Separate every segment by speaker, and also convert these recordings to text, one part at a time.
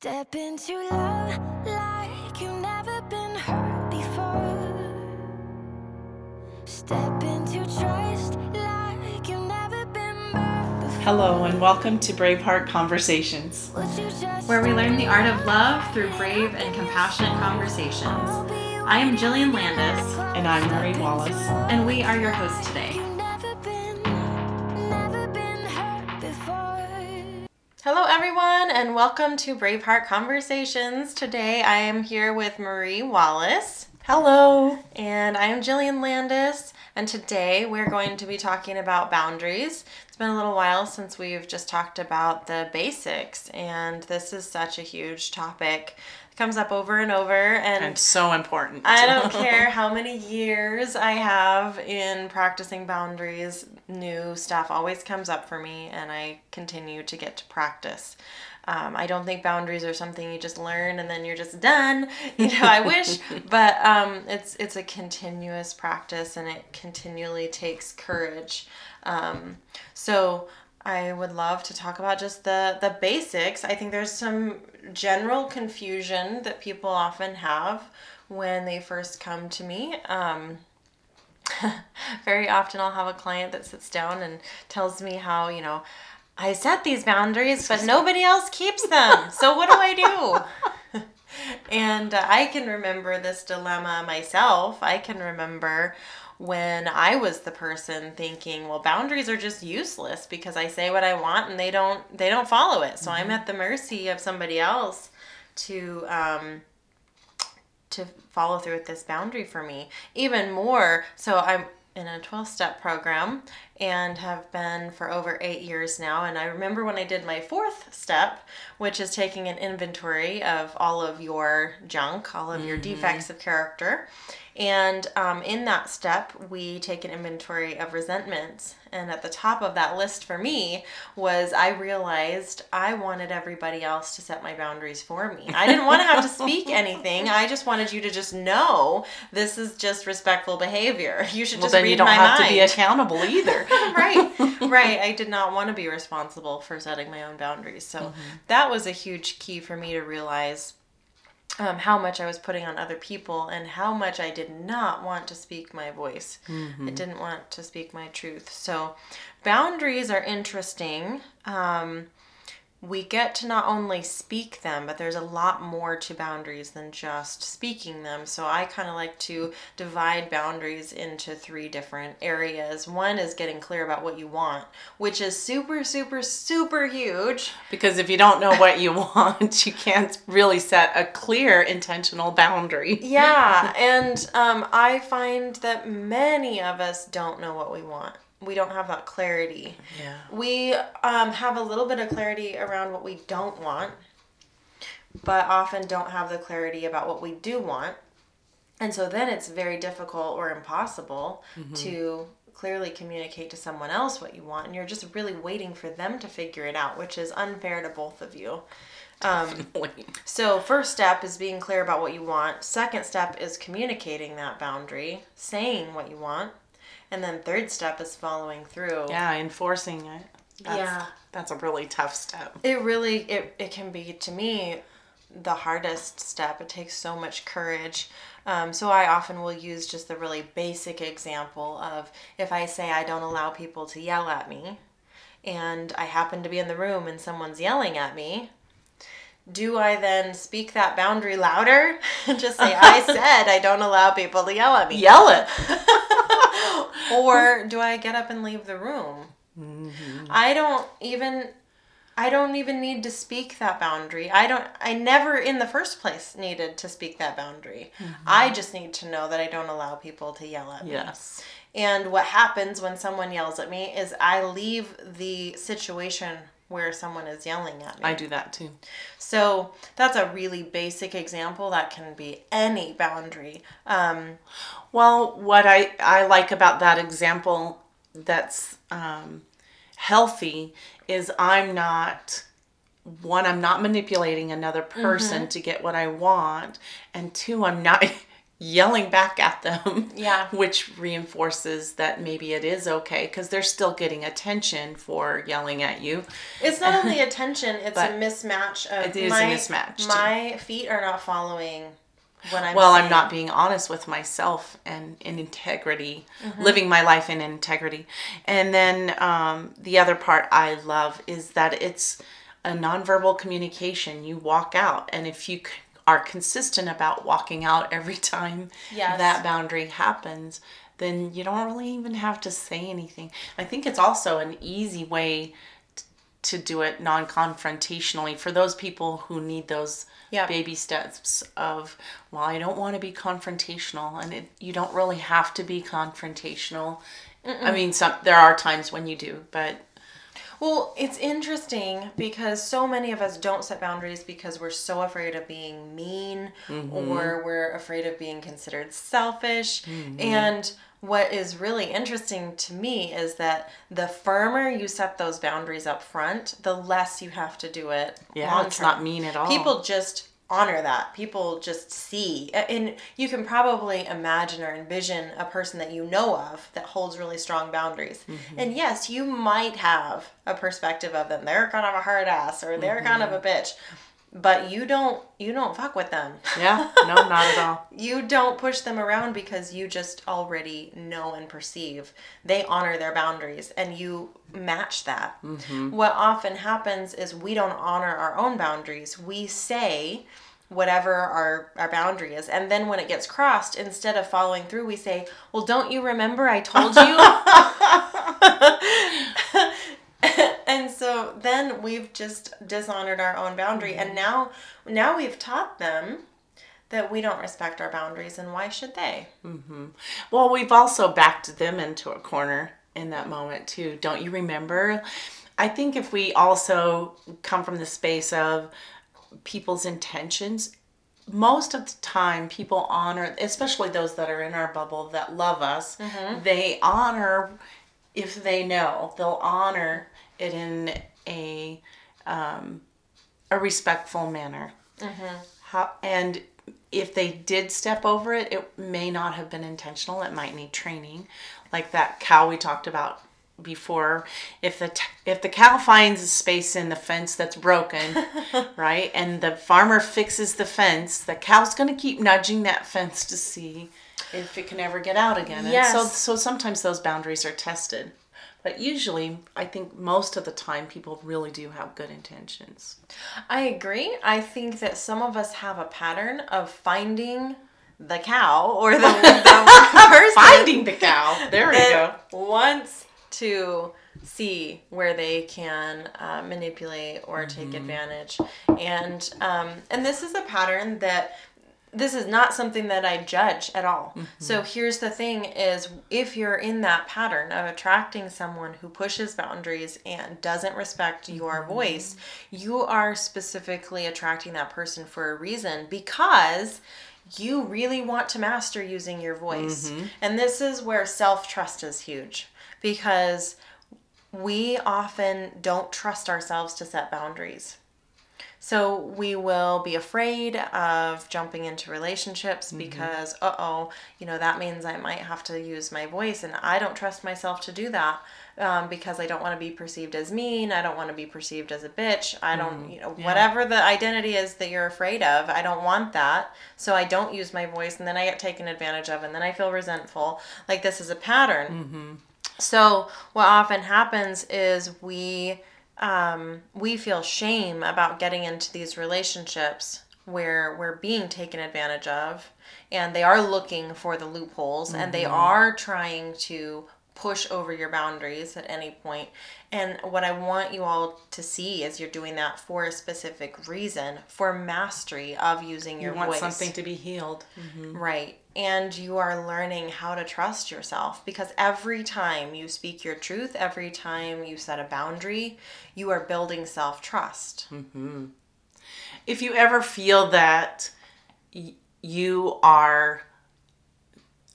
Speaker 1: Step into love like you've never been hurt before. Step into trust like you've never been burned before.
Speaker 2: Hello, and welcome to Braveheart Conversations.
Speaker 1: Would you just
Speaker 3: where we learn the art of love through brave and compassionate conversations. I am Jillian Landis,
Speaker 2: And I'm Marie Wallace.
Speaker 3: and we are your hosts today. Hello, everyone, and welcome to Braveheart Conversations. Today I am here with Marie Wallace,
Speaker 2: Hello.
Speaker 3: and I am Jillian Landis, and today we're going to be talking about boundaries. It's been a little while since we've just talked about the basics, and this is such a huge topic. Comes up over and over, and
Speaker 2: And so important.
Speaker 3: I don't care how many years I have in practicing boundaries, new stuff always comes up for me, and I continue to get to practice. Um, I don't think boundaries are something you just learn and then you're just done. You know, I wish, but um, it's it's a continuous practice, and it continually takes courage. Um, so I would love to talk about just the the basics. I think there's some general confusion that people often have when they first come to me. Um, very often I'll have a client that sits down and tells me how, you know, I set these boundaries, but nobody else keeps them. So what do I do? and uh, I can remember this dilemma myself. I can remember when I was the person thinking, well, boundaries are just useless because I say what I want and they don't they don't follow it. So I'm at the mercy of somebody else to um, to follow through with this boundary for me. Even more, so I'm in a 12 step program and have been for over eight years now. And I remember when I did my fourth step, which is taking an inventory of all of your junk, all of your defects of character. And um, in that step, we take an inventory of resentments. And at the top of that list for me was I realized I wanted everybody else to set my boundaries for me. I didn't want to have to speak anything. I just wanted you to just know this is just respectful behavior. You should
Speaker 2: well,
Speaker 3: just
Speaker 2: then
Speaker 3: read
Speaker 2: you don't have
Speaker 3: mind
Speaker 2: to be accountable either.
Speaker 3: right right i did not want to be responsible for setting my own boundaries so mm-hmm. that was a huge key for me to realize um, how much i was putting on other people and how much i did not want to speak my voice. I didn't want to speak my truth. So boundaries are interesting. Um, we get to not only speak them, but there's a lot more to boundaries than just speaking them. So I kind of like to divide boundaries into three different areas. One is getting clear about what you want, which is super, super, super huge.
Speaker 2: because if you don't know what you want, you can't really set a clear intentional boundary.
Speaker 3: Yeah, and um, I find that many of us don't know what we want. We don't have that clarity.
Speaker 2: Yeah.
Speaker 3: We um, have a little bit of clarity around what we don't want, but often don't have the clarity about what we do want. And so then it's very difficult or impossible to clearly communicate to someone else what you want. And you're just really waiting for them to figure it out, which is unfair to both of you. Um, so, first step is being clear about what you want. Second step is communicating that boundary, saying what you want. And then third step is following through.
Speaker 2: yeah, enforcing it. That's,
Speaker 3: Yeah.
Speaker 2: That's a really tough step.
Speaker 3: It really it, it can be to me the hardest step. It takes so much courage. Um, so I often will use just the really basic example of if I say I don't allow people to yell at me and I happen to be in the room and someone's yelling at me, do I then speak that boundary louder and just say, I said I don't allow people to yell at me?
Speaker 2: Yell it.
Speaker 3: or do I get up and leave the room? Mm-hmm. I don't even I don't even need to speak that boundary. I don't I never in the first place needed to speak that boundary. Mm-hmm. I just need to know that I don't allow people to yell at me.
Speaker 2: Yes.
Speaker 3: And what happens when someone yells at me is I leave the situation where someone is yelling at me.
Speaker 2: I do that too.
Speaker 3: So that's a really basic example that can be any boundary. Um,
Speaker 2: Well, what I, I like about that example that's um, healthy is I'm not one, I'm not manipulating another person to get what I want, and two, I'm not yelling back at them.
Speaker 3: Yeah.
Speaker 2: Which reinforces that maybe it is okay because they're still getting attention for yelling at you.
Speaker 3: It's not only attention; it's a mismatch of
Speaker 2: it is a
Speaker 3: my,
Speaker 2: mismatch, too.
Speaker 3: My feet are not following when I'm.
Speaker 2: Well, I'm not being honest with myself and in integrity, living my life in integrity. And then um, the other part I love is that it's a nonverbal communication. You walk out, and if you are consistent about walking out every time
Speaker 3: Yes.
Speaker 2: that boundary happens, then you don't really even have to say anything. I think it's also an easy way t- to do it non-confrontationally for those people who need those
Speaker 3: Yep.
Speaker 2: baby steps of well i don't want to be confrontational and it, you don't really have to be confrontational i mean some there are times when you do but
Speaker 3: Well, it's interesting because so many of us don't set boundaries because we're so afraid of being mean mm-hmm. or we're afraid of being considered selfish. Mm-hmm. And what is really interesting to me is that the firmer you set those boundaries up front, the less you have to do it.
Speaker 2: yeah
Speaker 3: long
Speaker 2: it's not mean at all
Speaker 3: People just honor that. People just see. And you can probably imagine or envision a person that you know of that holds really strong boundaries.
Speaker 2: Mm-hmm.
Speaker 3: And yes, you might have a perspective of them. They're kind of a hard ass or they're kind of a
Speaker 2: Mm-hmm.
Speaker 3: bitch. But you don't you don't fuck with them.
Speaker 2: yeah no not at all
Speaker 3: You don't push them around because you just already know and perceive they honor their boundaries and you match that. Mm-hmm. What often happens is we don't honor our own boundaries. We say whatever our, our boundary is. And then when it gets crossed, instead of following through, we say, Well, don't you remember I told you? so then we've just dishonored our own boundary. And mm-hmm. now now we've taught them that we don't respect our boundaries and why should they? Mm-hmm.
Speaker 2: Well we've also backed them into a corner in that moment too. Don't you remember? I think if we also come from the space of people's intentions most of the time people honor especially those that are in our bubble that love us mm-hmm. they honor if they know. They'll honor it in a um, a respectful manner. How and if they did step over it it may not have been intentional. It might need training. Like that cow we talked about before. If the t- if the cow finds a space in the fence that's broken right and the farmer fixes the fence the cow's going to keep nudging that fence to see if it can ever get out again. And so
Speaker 3: Yes.
Speaker 2: so sometimes those boundaries are tested but usually i think most of the time people really do have good intentions.
Speaker 3: I agree. I think that some of us have a pattern of finding the cow or the, the person
Speaker 2: finding the cow. There we go.
Speaker 3: wants to see where they can uh, manipulate or take advantage. And um, and this is a pattern that this is not something that I judge at all. So mm-hmm. here's the thing is if you're in that pattern of attracting someone who pushes boundaries and doesn't respect your mm-hmm. voice, you are specifically attracting that person for a reason because you really want to master using your voice. Mm-hmm. And this is where self-trust is huge because we often don't trust ourselves to set boundaries. So we will be afraid of jumping into relationships because, uh oh, you know, that means I might have to use my voice, and I don't trust myself to do that um, because I don't want to be perceived as mean. I don't want to be perceived as a bitch. I don't, you know, whatever the identity is that you're afraid of, I don't want that. So I don't use my voice, and then I get taken advantage of, and then I feel resentful. Like this is a pattern. So what often happens is we um, we feel shame about getting into these relationships where we're being taken advantage of, and they are looking for the loopholes, and they are trying to push over your boundaries at any point. And what I want you all to see is you're doing that for a specific reason, for mastery of using your
Speaker 2: you want
Speaker 3: voice.
Speaker 2: something to be healed mm-hmm.
Speaker 3: Right. And you are learning how to trust yourself because every time you speak your truth, every time you set a boundary, you are building self trust. Mm-hmm.
Speaker 2: if you ever feel that you are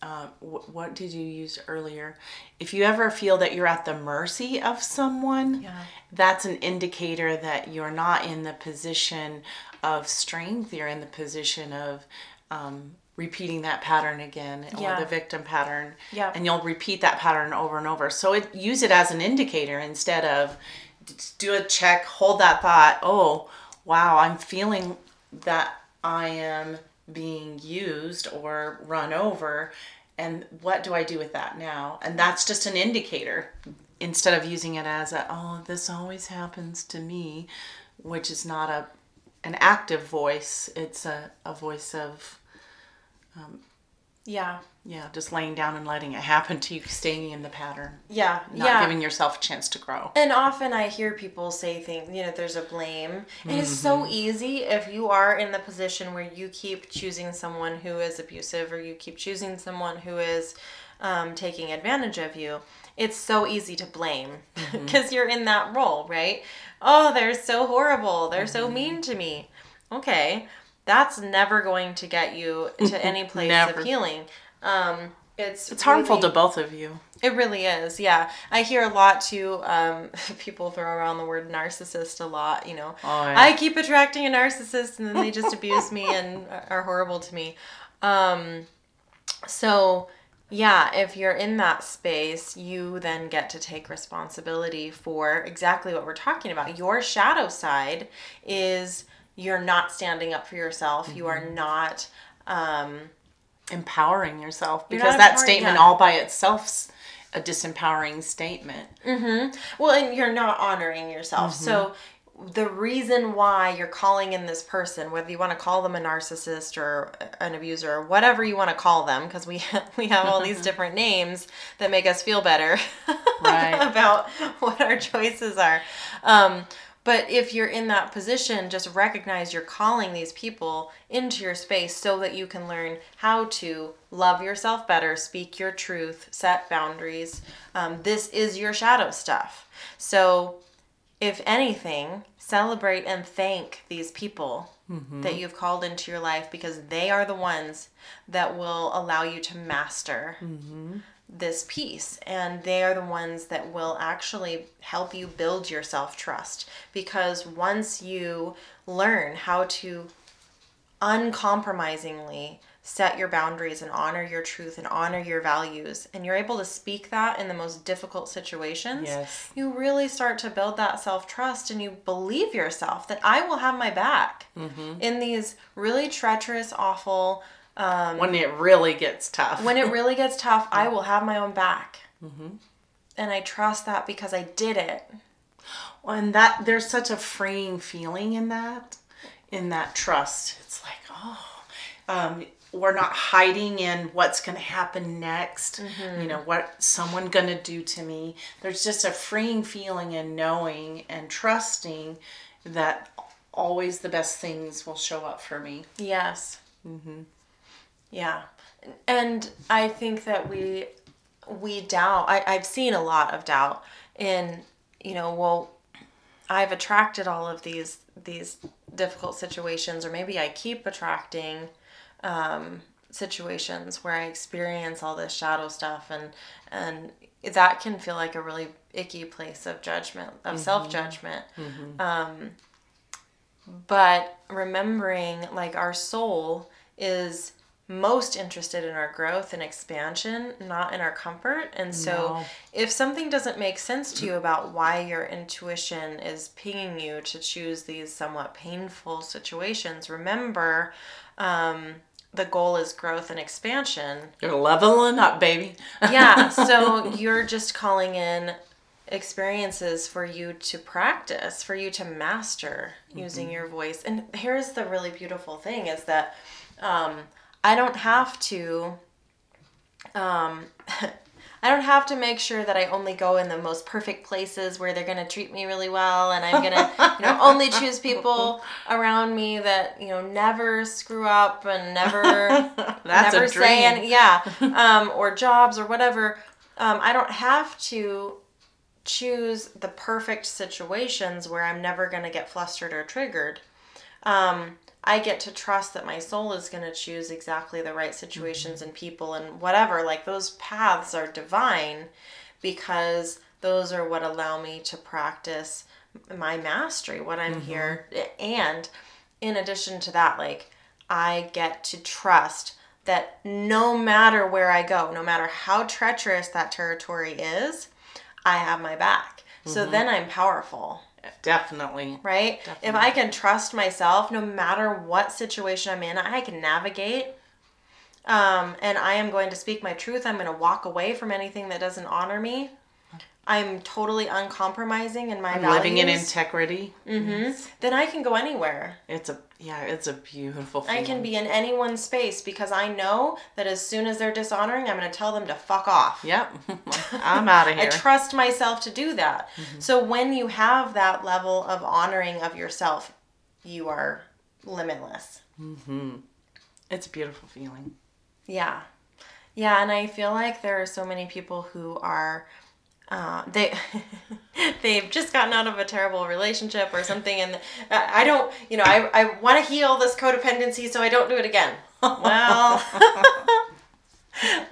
Speaker 2: uh, wh- what did you use earlier if you ever feel that you're at the mercy of someone
Speaker 3: Yeah.
Speaker 2: that's an indicator that you're not in the position of strength you're in the position of um, repeating that pattern again
Speaker 3: Yeah.
Speaker 2: or the victim pattern
Speaker 3: Yeah.
Speaker 2: and you'll repeat that pattern over and over so it use it as an indicator instead of do a check hold that thought oh wow i'm feeling that i am being used or run over and what do i do with that now? And that's just an indicator instead of using it as a oh this always happens to me which is not a an active voice it's a, a voice of um,
Speaker 3: Yeah.
Speaker 2: yeah just laying down and letting it happen to you staying in the pattern
Speaker 3: Yeah.
Speaker 2: not
Speaker 3: yeah.
Speaker 2: giving yourself a chance to grow
Speaker 3: And often I hear people say things, you know, there's a blame. And it's so mm-hmm. easy if you are in the position where you keep choosing someone who is abusive or you keep choosing someone who is um, taking advantage of you. It's so easy to blame mm-hmm. because you're in that role, right? Oh, they're so horrible. They're so mm-hmm. mean to me. Okay. That's never going to get you to any place of healing. Um, it's
Speaker 2: it's harmful
Speaker 3: really-
Speaker 2: to both of you
Speaker 3: it really is, yeah. I hear a lot too. Um, people throw around the word narcissist a lot. You know,
Speaker 2: Oh, yeah.
Speaker 3: I keep attracting a narcissist, and then they just abuse me and are horrible to me. Um, so, yeah, if you're in that space, you then get to take responsibility for exactly what we're talking about. Your shadow side is you're not standing up for yourself. You
Speaker 2: Mm-hmm.
Speaker 3: are not. Um,
Speaker 2: empowering yourself because that statement
Speaker 3: yeah.
Speaker 2: all by itself's a disempowering statement
Speaker 3: Well, and you're not honoring yourself. So the reason why you're calling in this person, whether you want to call them a narcissist or an abuser or whatever you want to call them, because we we have all these different names that make us feel better
Speaker 2: Right.
Speaker 3: about what our choices are. Um, but if you're in that position, just recognize you're calling these people into your space so that you can learn how to love yourself better, speak your truth, set boundaries. Um, this is your shadow stuff. So, if anything, celebrate and thank these people that you've called into your life because they are the ones that will allow you to master this piece and they are the ones that will actually help you build your self-trust because once you learn how to uncompromisingly set your boundaries and honor your truth and honor your values and you're able to speak that in the most difficult situations
Speaker 2: Yes.
Speaker 3: you really start to build that self-trust and you believe yourself that i will have my back mm-hmm. in these really treacherous awful Um,
Speaker 2: when it really gets tough.
Speaker 3: when it really gets tough, I will have my own back. Mm-hmm. And I trust that because I did it.
Speaker 2: and that there's such a freeing feeling in that in that trust. It's like oh um, we're not hiding in what's going to happen next. You mm-hmm. know what someone going to do to me. There's just a freeing feeling in knowing and trusting that always the best things will show up for me.
Speaker 3: Yes. Mm-hmm. Yeah. And I think that we we doubt I, I've seen a lot of doubt in, you know, well, I've attracted all of these these difficult situations, or maybe I keep attracting um, situations where I experience all this shadow stuff, and and that can feel like a really icky place of judgment, of self judgment. Um, but remembering, like our soul is most interested in our growth and expansion, not in our comfort. And so,
Speaker 2: No.
Speaker 3: if something doesn't make sense to you about why your intuition is pinging you to choose these somewhat painful situations, remember um, the goal is growth and expansion.
Speaker 2: you're leveling up baby
Speaker 3: Yeah, so you're just calling in experiences for you to practice, for you to master using your voice. And here's the really beautiful thing is that um, I don't have to um, I don't have to make sure that I only go in the most perfect places where they're going to treat me really well and I'm going to, you know, only choose people around me that, you know, never screw up and never
Speaker 2: That's
Speaker 3: never
Speaker 2: a
Speaker 3: say any, yeah, um, or jobs or whatever. Um, I don't have to choose the perfect situations where I'm never going to get flustered or triggered. Um, I get to trust that my soul is going to choose exactly the right mm-hmm. situations and people and whatever. Like those paths are divine because those are what allow me to practice my mastery, what I'm mm-hmm. here. And in addition to that, like I get to trust that no matter where I go, no matter how treacherous that territory is, I have my back. So mm-hmm. then I'm powerful,
Speaker 2: Definitely.
Speaker 3: right? If I can trust myself, no matter what situation I'm in, I can navigate. Um, and I am going to speak my truth. I'm going to walk away from anything that doesn't honor me. I'm totally uncompromising in my values.
Speaker 2: Living in integrity.
Speaker 3: mm-hmm then I can go anywhere.
Speaker 2: It's a yeah, it's a beautiful
Speaker 3: I can be in anyone's space because I know that as soon as they're dishonoring, I'm going to tell them to fuck off.
Speaker 2: Yep. I'm out of here.
Speaker 3: I trust myself to do that.
Speaker 2: Mm-hmm.
Speaker 3: So when you have that level of honoring of yourself, you are limitless.
Speaker 2: it's a beautiful feeling.
Speaker 3: Yeah. Yeah, and I feel like there are so many people who are uh, they they've just gotten out of a terrible relationship or something and I I don't you know I, I want to heal this codependency so I don't do it again.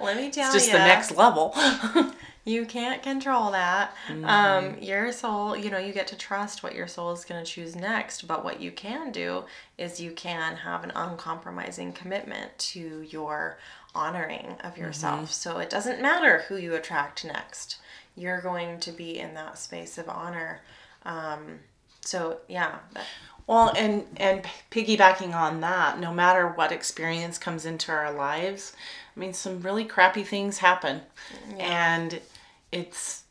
Speaker 3: Well, let me tell you
Speaker 2: It's just
Speaker 3: you.
Speaker 2: the next level.
Speaker 3: You can't control that.
Speaker 2: Mm-hmm.
Speaker 3: Um, your soul, you know, you get to trust what your soul is going to choose next. But what you can do is you can have an uncompromising commitment to your honoring of yourself.
Speaker 2: Mm-hmm.
Speaker 3: So it doesn't matter who you attract next. You're going to be in that space of honor. Um, so yeah,
Speaker 2: Well, and and piggybacking on that, no matter what experience comes into our lives, I mean, some really crappy things happen, and it's.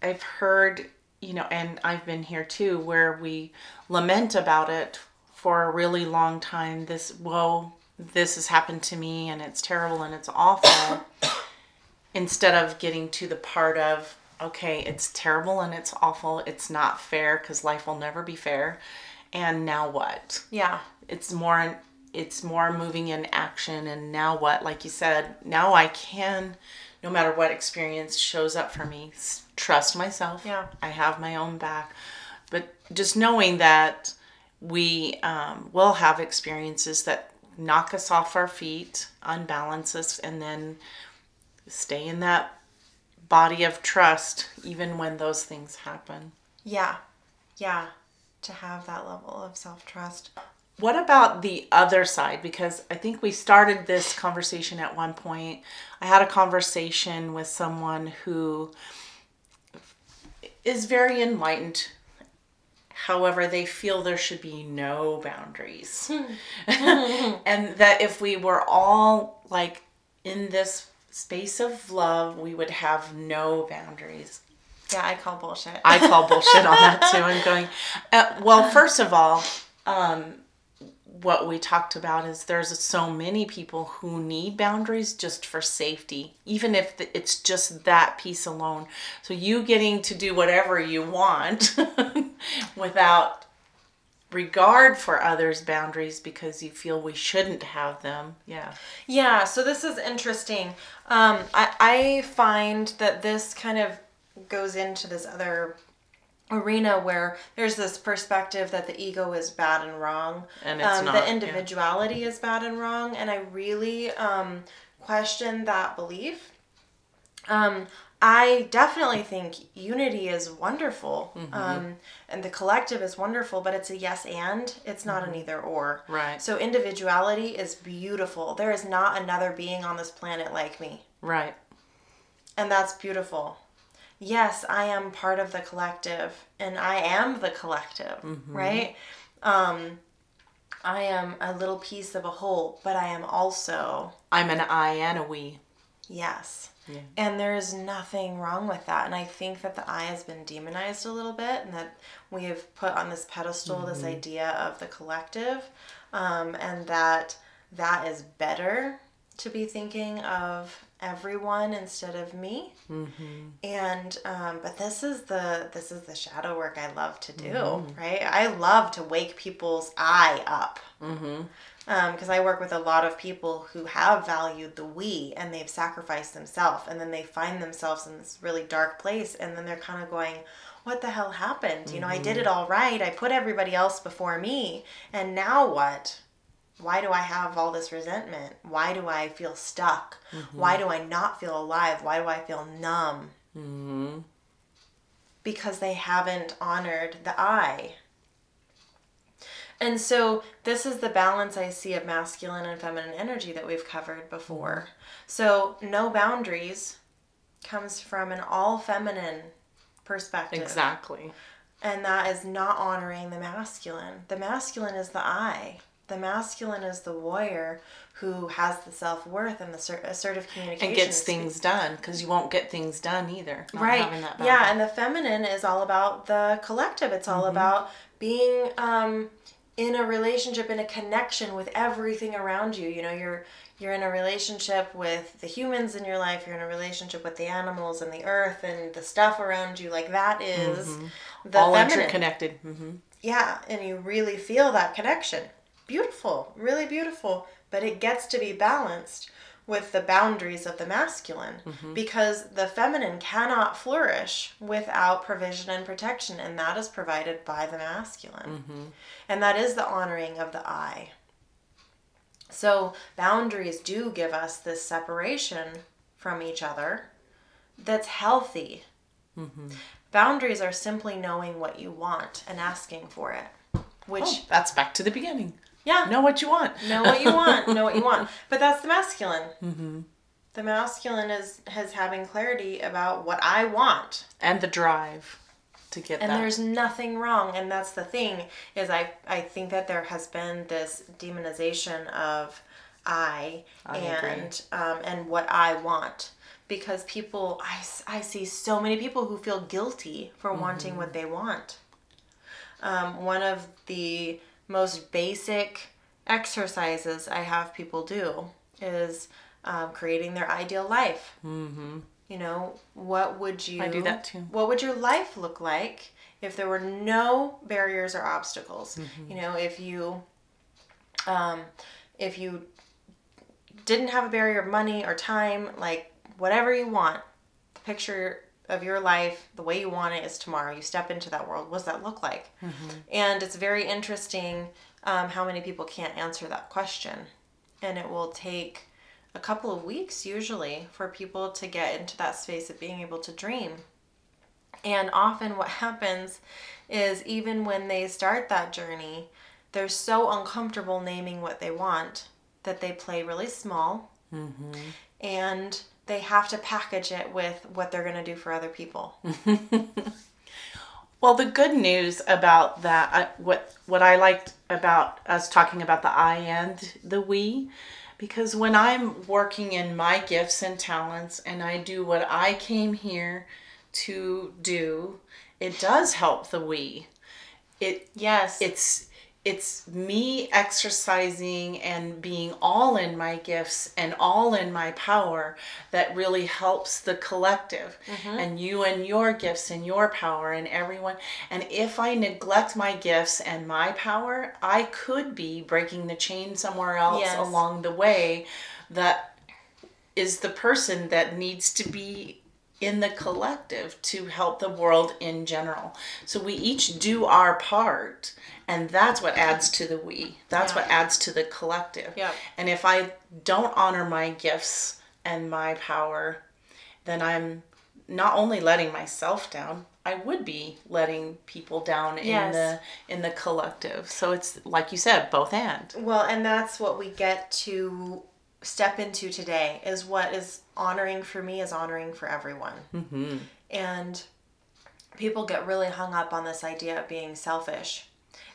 Speaker 2: I've heard, you know, and I've been here too, where we lament about it for a really long time. This, whoa, this has happened to me, and it's terrible and it's awful. Instead of getting to the part of okay it's terrible and it's awful it's not fair because life will never be fair and now what?
Speaker 3: Yeah,
Speaker 2: it's more it's more moving in action and now what? Like you said now i can no matter what experience shows up for me trust myself.
Speaker 3: Yeah.
Speaker 2: i have my own back. But just knowing that we um, will have experiences that knock us off our feet unbalance us and then stay in that body of trust even when those things happen
Speaker 3: yeah, yeah. To have that level of self trust.
Speaker 2: What about the other side? Because I think we started this conversation at one point. I had a conversation with someone who is very enlightened. However, they feel there should be no boundaries. and that if we were all like in this space of love, we would have no boundaries.
Speaker 3: Yeah, I call bullshit.
Speaker 2: I call bullshit on that too. I'm going, uh, well, first of all, um, what we talked about is there's so many people who need boundaries just for safety, even if it's just that piece alone. So you getting to do whatever you want without regard for others' boundaries because you feel we shouldn't have them. Yeah.
Speaker 3: Yeah, so this is interesting. Um, I, I find that this kind of goes into this other arena where there's this perspective that the ego is bad and wrong.
Speaker 2: And it's
Speaker 3: um,
Speaker 2: not.
Speaker 3: The individuality is bad and wrong. And I really um, question that belief. Um, I definitely think unity is wonderful,
Speaker 2: Mm-hmm.
Speaker 3: um, and the collective is wonderful, but it's a yes and. It's not an either or.
Speaker 2: Mm-hmm. Right.
Speaker 3: So individuality is beautiful. There is not another being on this planet like me,
Speaker 2: Right.
Speaker 3: and that's beautiful. Yes, I am part of the collective, and I am the collective, right? Um, I am a little piece of a whole, but I am also
Speaker 2: I'm an I and a we.
Speaker 3: Yes.
Speaker 2: Yeah.
Speaker 3: And there's nothing wrong with that. And I think that the I has been demonized a little bit and that we have put on this pedestal this idea of the collective um, and that that is better to be thinking of everyone instead of me. And um, but this is the this is the shadow work i love to do right? I love to wake people's I up Um, because I work with a lot of people who have valued the we and they've sacrificed themselves and then they find themselves in this really dark place and then they're kind of going, What the hell happened? You know, I did it mm-hmm. all right. I put everybody else before me. And now what? Why do I have all this resentment? Why do I feel stuck? Mm-hmm. Why do I not feel alive? Why do I feel numb? Mm-hmm. Because they haven't honored the I. And so this is the balance I see of masculine and feminine energy that we've covered before. So no boundaries comes from an all feminine perspective.
Speaker 2: Exactly.
Speaker 3: And that is not honoring the masculine. The masculine is the I. The masculine is the warrior who has the self worth and the assertive communication.
Speaker 2: And gets things done because you won't get things done either.
Speaker 3: right
Speaker 2: having that
Speaker 3: yeah and the feminine is all about the collective it's all about being um, in a relationship in a connection with everything around you. You know you're you're in a relationship with the humans in your life you're in a relationship with the animals and the earth and the stuff around you. Like that is the
Speaker 2: all
Speaker 3: feminine.
Speaker 2: interconnected. hmm
Speaker 3: yeah and you really feel that connection. Beautiful really beautiful but it gets to be balanced with the boundaries of the masculine mm-hmm. because the feminine cannot flourish without provision and protection and that is provided by the masculine. Mm-hmm. And that is the honoring of the i. So boundaries do give us this separation from each other that's healthy. Mm-hmm. Boundaries are simply knowing what you want and asking for it which
Speaker 2: Oh, that's back to the beginning.
Speaker 3: Yeah
Speaker 2: Know what you want.
Speaker 3: know what you want know what you want but that's the masculine mm-hmm. the masculine is has having clarity about what i want
Speaker 2: and the drive to get that.
Speaker 3: and
Speaker 2: that.
Speaker 3: there's nothing wrong and that's the thing is i i think that there has been this demonization of i,
Speaker 2: I
Speaker 3: and um, and what i want because people I, I see so many people who feel guilty for wanting
Speaker 2: Mm-hmm.
Speaker 3: what they want um, one of the most basic exercises I have people do is um, creating their ideal life. Mm-hmm. You know, what would you?
Speaker 2: I do that too.
Speaker 3: What would your life look like if there were no barriers or obstacles?
Speaker 2: Mm-hmm.
Speaker 3: You know, if you, um, if you didn't have a barrier of money or time, like whatever you want, the picture of your life, the way you want it is tomorrow. You step into that world. What does that look like? And it's very interesting um, how many people can't answer that question. And it will take a couple of weeks usually for people to get into that space of being able to dream. And often what happens is even when they start that journey, they're so uncomfortable naming what they want that they play really small and they have to package it with what they're going to do for other people.
Speaker 2: Well, the good news about that, uh, what what I liked about us talking about the I and the we, because when I'm working in my gifts and talents and I do what I came here to do, it does help the we. It
Speaker 3: Yes.
Speaker 2: it's it's me exercising and being all in my gifts and all in my power that really helps the collective. Mm-hmm. And you and your gifts and your power and everyone. And if i neglect my gifts and my power i could be breaking the chain somewhere else
Speaker 3: Yes.
Speaker 2: along the way that is the person that needs to be in the collective to help the world in general. So we each do our part, and that's what adds to the we. That's what adds to the collective.
Speaker 3: Yeah.
Speaker 2: And if I don't honor my gifts and my power, then I'm not only letting myself down, I would be letting people down in
Speaker 3: Yes.
Speaker 2: the in the collective. So it's like you said, both and.
Speaker 3: Well, and that's what we get to step into today is what is honoring for me is honoring for everyone. Mm-hmm. And people get really hung up on this idea of being selfish.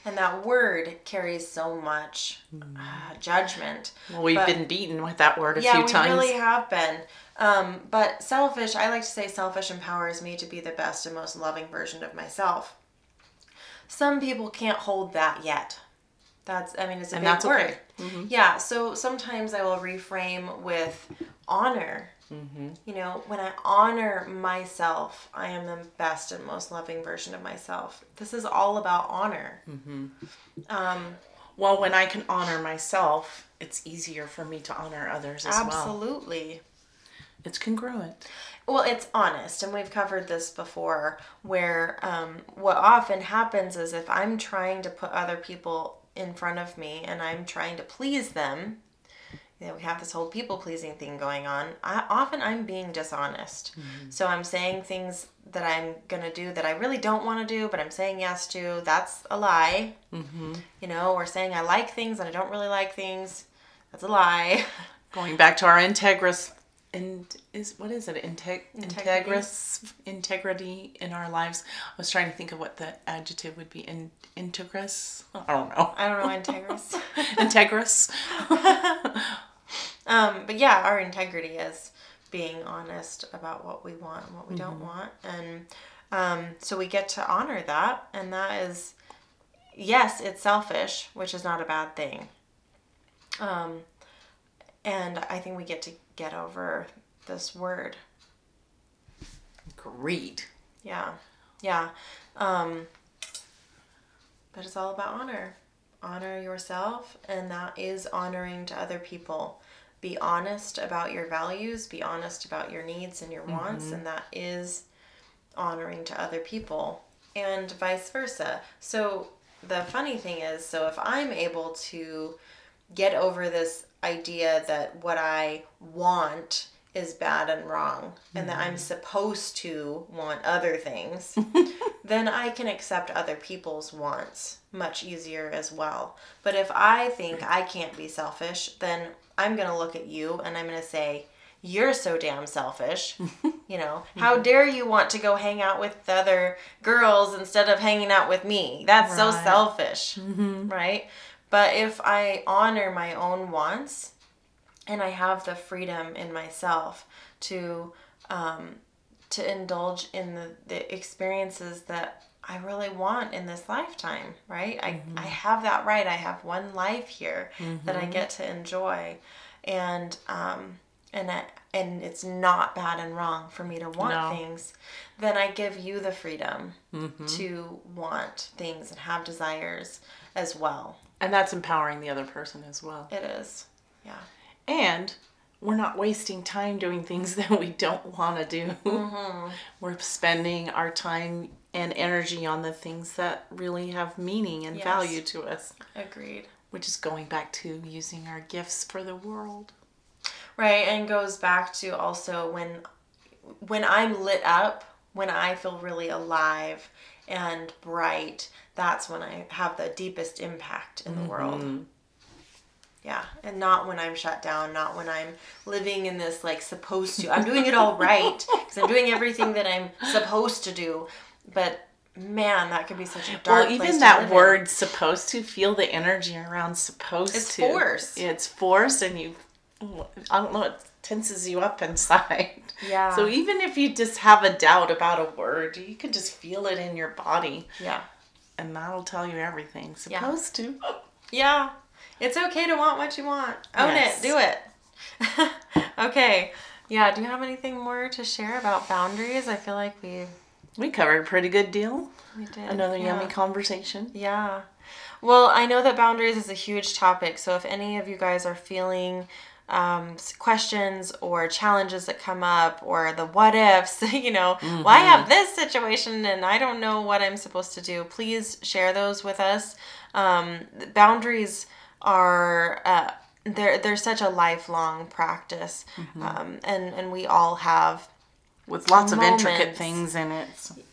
Speaker 3: And that word carries so much uh, judgment.
Speaker 2: Well, we've
Speaker 3: But-
Speaker 2: been beaten with that word a
Speaker 3: yeah,
Speaker 2: few
Speaker 3: we
Speaker 2: times.
Speaker 3: really have been. Um, but selfish, I like to say selfish empowers me to be the best and most loving version of myself. Some people can't hold that yet. That's, I mean, it's a
Speaker 2: And
Speaker 3: big
Speaker 2: that's
Speaker 3: word.
Speaker 2: okay.
Speaker 3: Yeah, so sometimes I will reframe with honor.
Speaker 2: Mm-hmm.
Speaker 3: You know, when I honor myself, I am the best and most loving version of myself. This is all about honor.
Speaker 2: Mm-hmm.
Speaker 3: Um,
Speaker 2: Well, when I can honor myself, it's easier for me to honor others as well.
Speaker 3: absolutely.
Speaker 2: It's congruent.
Speaker 3: Well, it's honest, and we've covered this before. Where um, what often happens is if I'm trying to put other people in front of me and I'm trying to please them, you know, we have this whole people pleasing thing going on. I, often I'm being dishonest. So I'm saying things that I'm gonna do that I really don't want to do, but I'm saying yes to. That's a lie. Mm-hmm. You know, or saying I like things and I don't really like things. That's a lie.
Speaker 2: Going back to our integrous and is what is it? Integ-
Speaker 3: Integrity.
Speaker 2: integrous integrity in our lives. I was trying to think of what the adjective would be. In integrous. I don't know.
Speaker 3: I don't know, integrous.
Speaker 2: integrous.
Speaker 3: Um, but yeah, our integrity is being honest about what we want and what we don't want. And um, so we get to honor that. And that is, yes, it's selfish, which is not a bad thing. Um, and I think we get to get over this word.
Speaker 2: Greed.
Speaker 3: Yeah. Yeah. Um, but it's all about honor. Honor yourself, and that is honoring to other people. Be honest about your values, be honest about your needs and your wants, and that is honoring to other people, and vice versa. So, the funny thing is so if I'm able to get over this idea that what I want is bad and wrong and that I'm mm-hmm. supposed to want other things, then I can accept other people's wants much easier as well. But if I think I can't be selfish, then I'm going to look at you and I'm going to say, you're so damn selfish. You know, mm-hmm. how dare you want to go hang out with the other girls instead of hanging out with me? That's so
Speaker 2: Right.
Speaker 3: selfish, mm-hmm. right? But if I honor my own wants and I have the freedom in myself to um, to indulge in the, the experiences that I really want in this lifetime, right? I, I have that right. I have one life here that I get to enjoy. And um, and I, and it's not bad and wrong for me to want
Speaker 2: No.
Speaker 3: things, then I give you the freedom mm-hmm. to want things and have desires as well.
Speaker 2: And that's empowering the other person as well.
Speaker 3: It is. Yeah.
Speaker 2: And we're not wasting time doing things that we don't want to do. Mm-hmm. We're spending our time and energy on the things that really have meaning and
Speaker 3: Yes.
Speaker 2: value to us,
Speaker 3: Agreed.
Speaker 2: which is going back to using our gifts for the world.
Speaker 3: Right, and goes back to also when when I'm lit up, when I feel really alive and bright, that's when I have the deepest impact in the world. Mm-hmm. Yeah, and not when I'm shut down, not when I'm living in this like supposed to. I'm doing it all right because I'm doing everything that I'm supposed to do. But man, that could be such a dark
Speaker 2: Well, even that
Speaker 3: live in.
Speaker 2: word supposed to feel the energy around supposed
Speaker 3: It's
Speaker 2: to.
Speaker 3: It's force.
Speaker 2: It's force and you I don't know, it tenses you up inside.
Speaker 3: Yeah.
Speaker 2: So even if you just have a doubt about a word, you can just feel it in your body
Speaker 3: Yeah.
Speaker 2: and that'll tell you everything.
Speaker 3: Yeah.
Speaker 2: Supposed to.
Speaker 3: Yeah. It's okay to want what you want. Own
Speaker 2: Yes.
Speaker 3: it. Do it. okay. Yeah. Do you have anything more to share about boundaries? I feel like we
Speaker 2: We covered a pretty good deal.
Speaker 3: we did
Speaker 2: Another
Speaker 3: yeah.
Speaker 2: yummy conversation.
Speaker 3: Yeah. Well, I know that boundaries is a huge topic. So if any of you guys are feeling um, questions or challenges that come up or the what ifs, you know, well, I have this situation and I don't know what I'm supposed to do, please share those with us. Um, boundaries are. Uh, they're, they're such a lifelong practice, um, and, and we all have
Speaker 2: With lots of intricate things in it.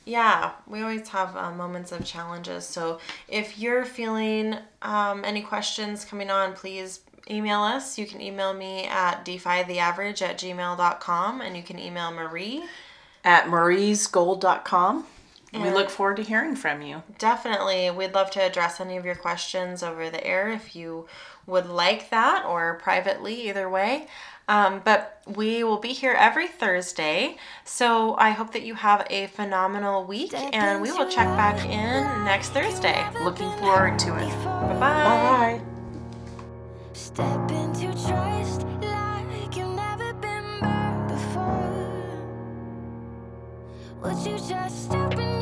Speaker 3: yeah, we always have uh, moments of challenges. So if you're feeling um, any questions coming on, please email us. You can email me at defytheaverage at gmail.com and you can email Marie.
Speaker 2: At mariesgold.com. We look forward to hearing from you.
Speaker 3: Definitely, we'd love to address any of your questions over the air if you would like that or privately, either way. Um, but we will be here every Thursday. So I hope that you have a phenomenal week and we will check back in next Thursday.
Speaker 2: Looking forward to it.
Speaker 3: Bye
Speaker 2: bye.
Speaker 1: Step into trust like you've never been burned before. Would you just open